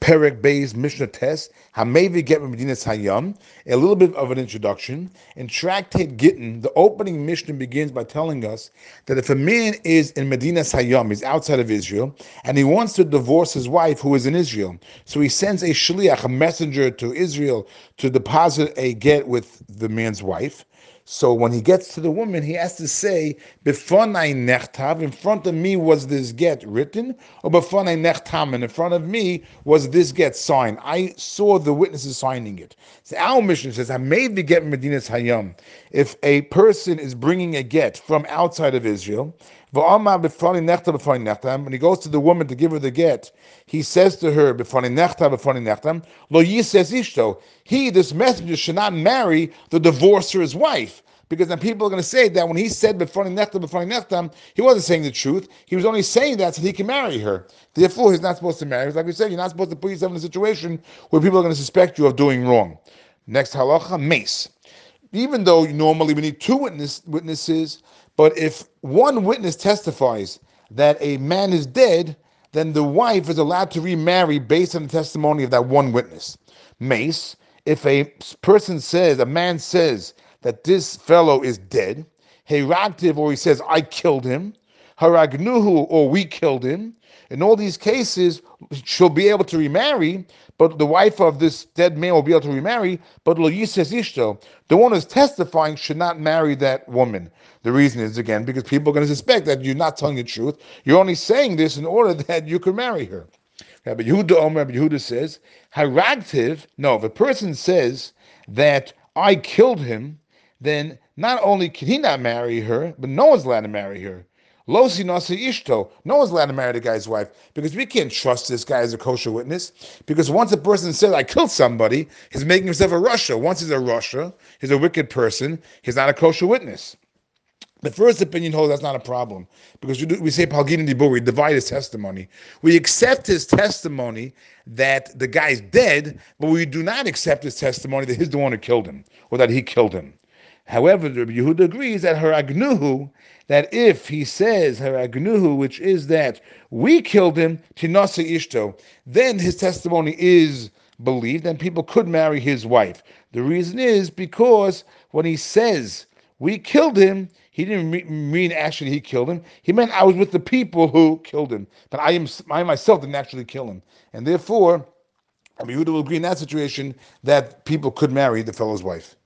Perek Beis Mishnah Tes, Hamevi Get Medinas Hayam, a little bit of an introduction. In Tractate Gittin, the opening Mishnah begins by telling us that if a man is in Medinas Hayam, he's outside of Israel, and he wants to divorce his wife who is in Israel, so he sends a shliach, a messenger to Israel to deposit a get with the man's wife. So when he gets to the woman, he has to say, "Befonai nechtav." In front of me was this get written, or "Befonai nechtam," and in front of me was this get signed. I saw the witnesses signing it. So our Mishnah says, "I made the get Medinas Hayam." If a person is bringing a get from outside of Israel, when he goes to the woman to give her the get, he says to her, Lo ishto. He, this messenger, should not marry the divorcer's wife. Because then people are going to say that when he said before nechtam, he wasn't saying the truth. He was only saying that so he can marry her. Therefore, he's not supposed to marry. Like we said, you're not supposed to put yourself in a situation where people are going to suspect you of doing wrong. Next halacha, mace. Even though normally we need two witness, witnesses, but if one witness testifies that a man is dead, then the wife is allowed to remarry based on the testimony of that one witness. Mace, if a person says, a man says that this fellow is dead, Haragtiv, or he says, I killed him, Haragnuhu, or we killed him, in all these cases, she'll be able to remarry, but the wife of this dead man will be able to remarry, but lo yises ishto, the one who's testifying should not marry that woman. The reason is, again, because people are going to suspect that you're not telling the truth. You're only saying this in order that you can marry her. Rabbi Yehuda Omer, Rabbi Yehuda says, Haragtiv, no, if a person says that I killed him, then not only can he not marry her, but no one's allowed to marry her. Losi nasi ishto. No one's allowed to marry the guy's wife because we can't trust this guy as a kosher witness. Because once a person says I killed somebody, he's making himself a rasha. Once he's a rasha, he's a wicked person. He's not a kosher witness. The first opinion holds that's not a problem because we, do, we say Palgin Dibur, we divide his testimony. We accept his testimony that the guy's dead, but we do not accept his testimony that he's the one who killed him or that he killed him. However, Rabbi Yehuda agrees that Haragnuhu, that if he says Haragnuhu, which is that we killed him, tinasa ishto, then his testimony is believed and people could marry his wife. The reason is because when he says we killed him, he didn't mean actually he killed him. He meant I was with the people who killed him, but I am I myself didn't actually kill him, and therefore, Rabbi Yehuda will agree in that situation that people could marry the fellow's wife.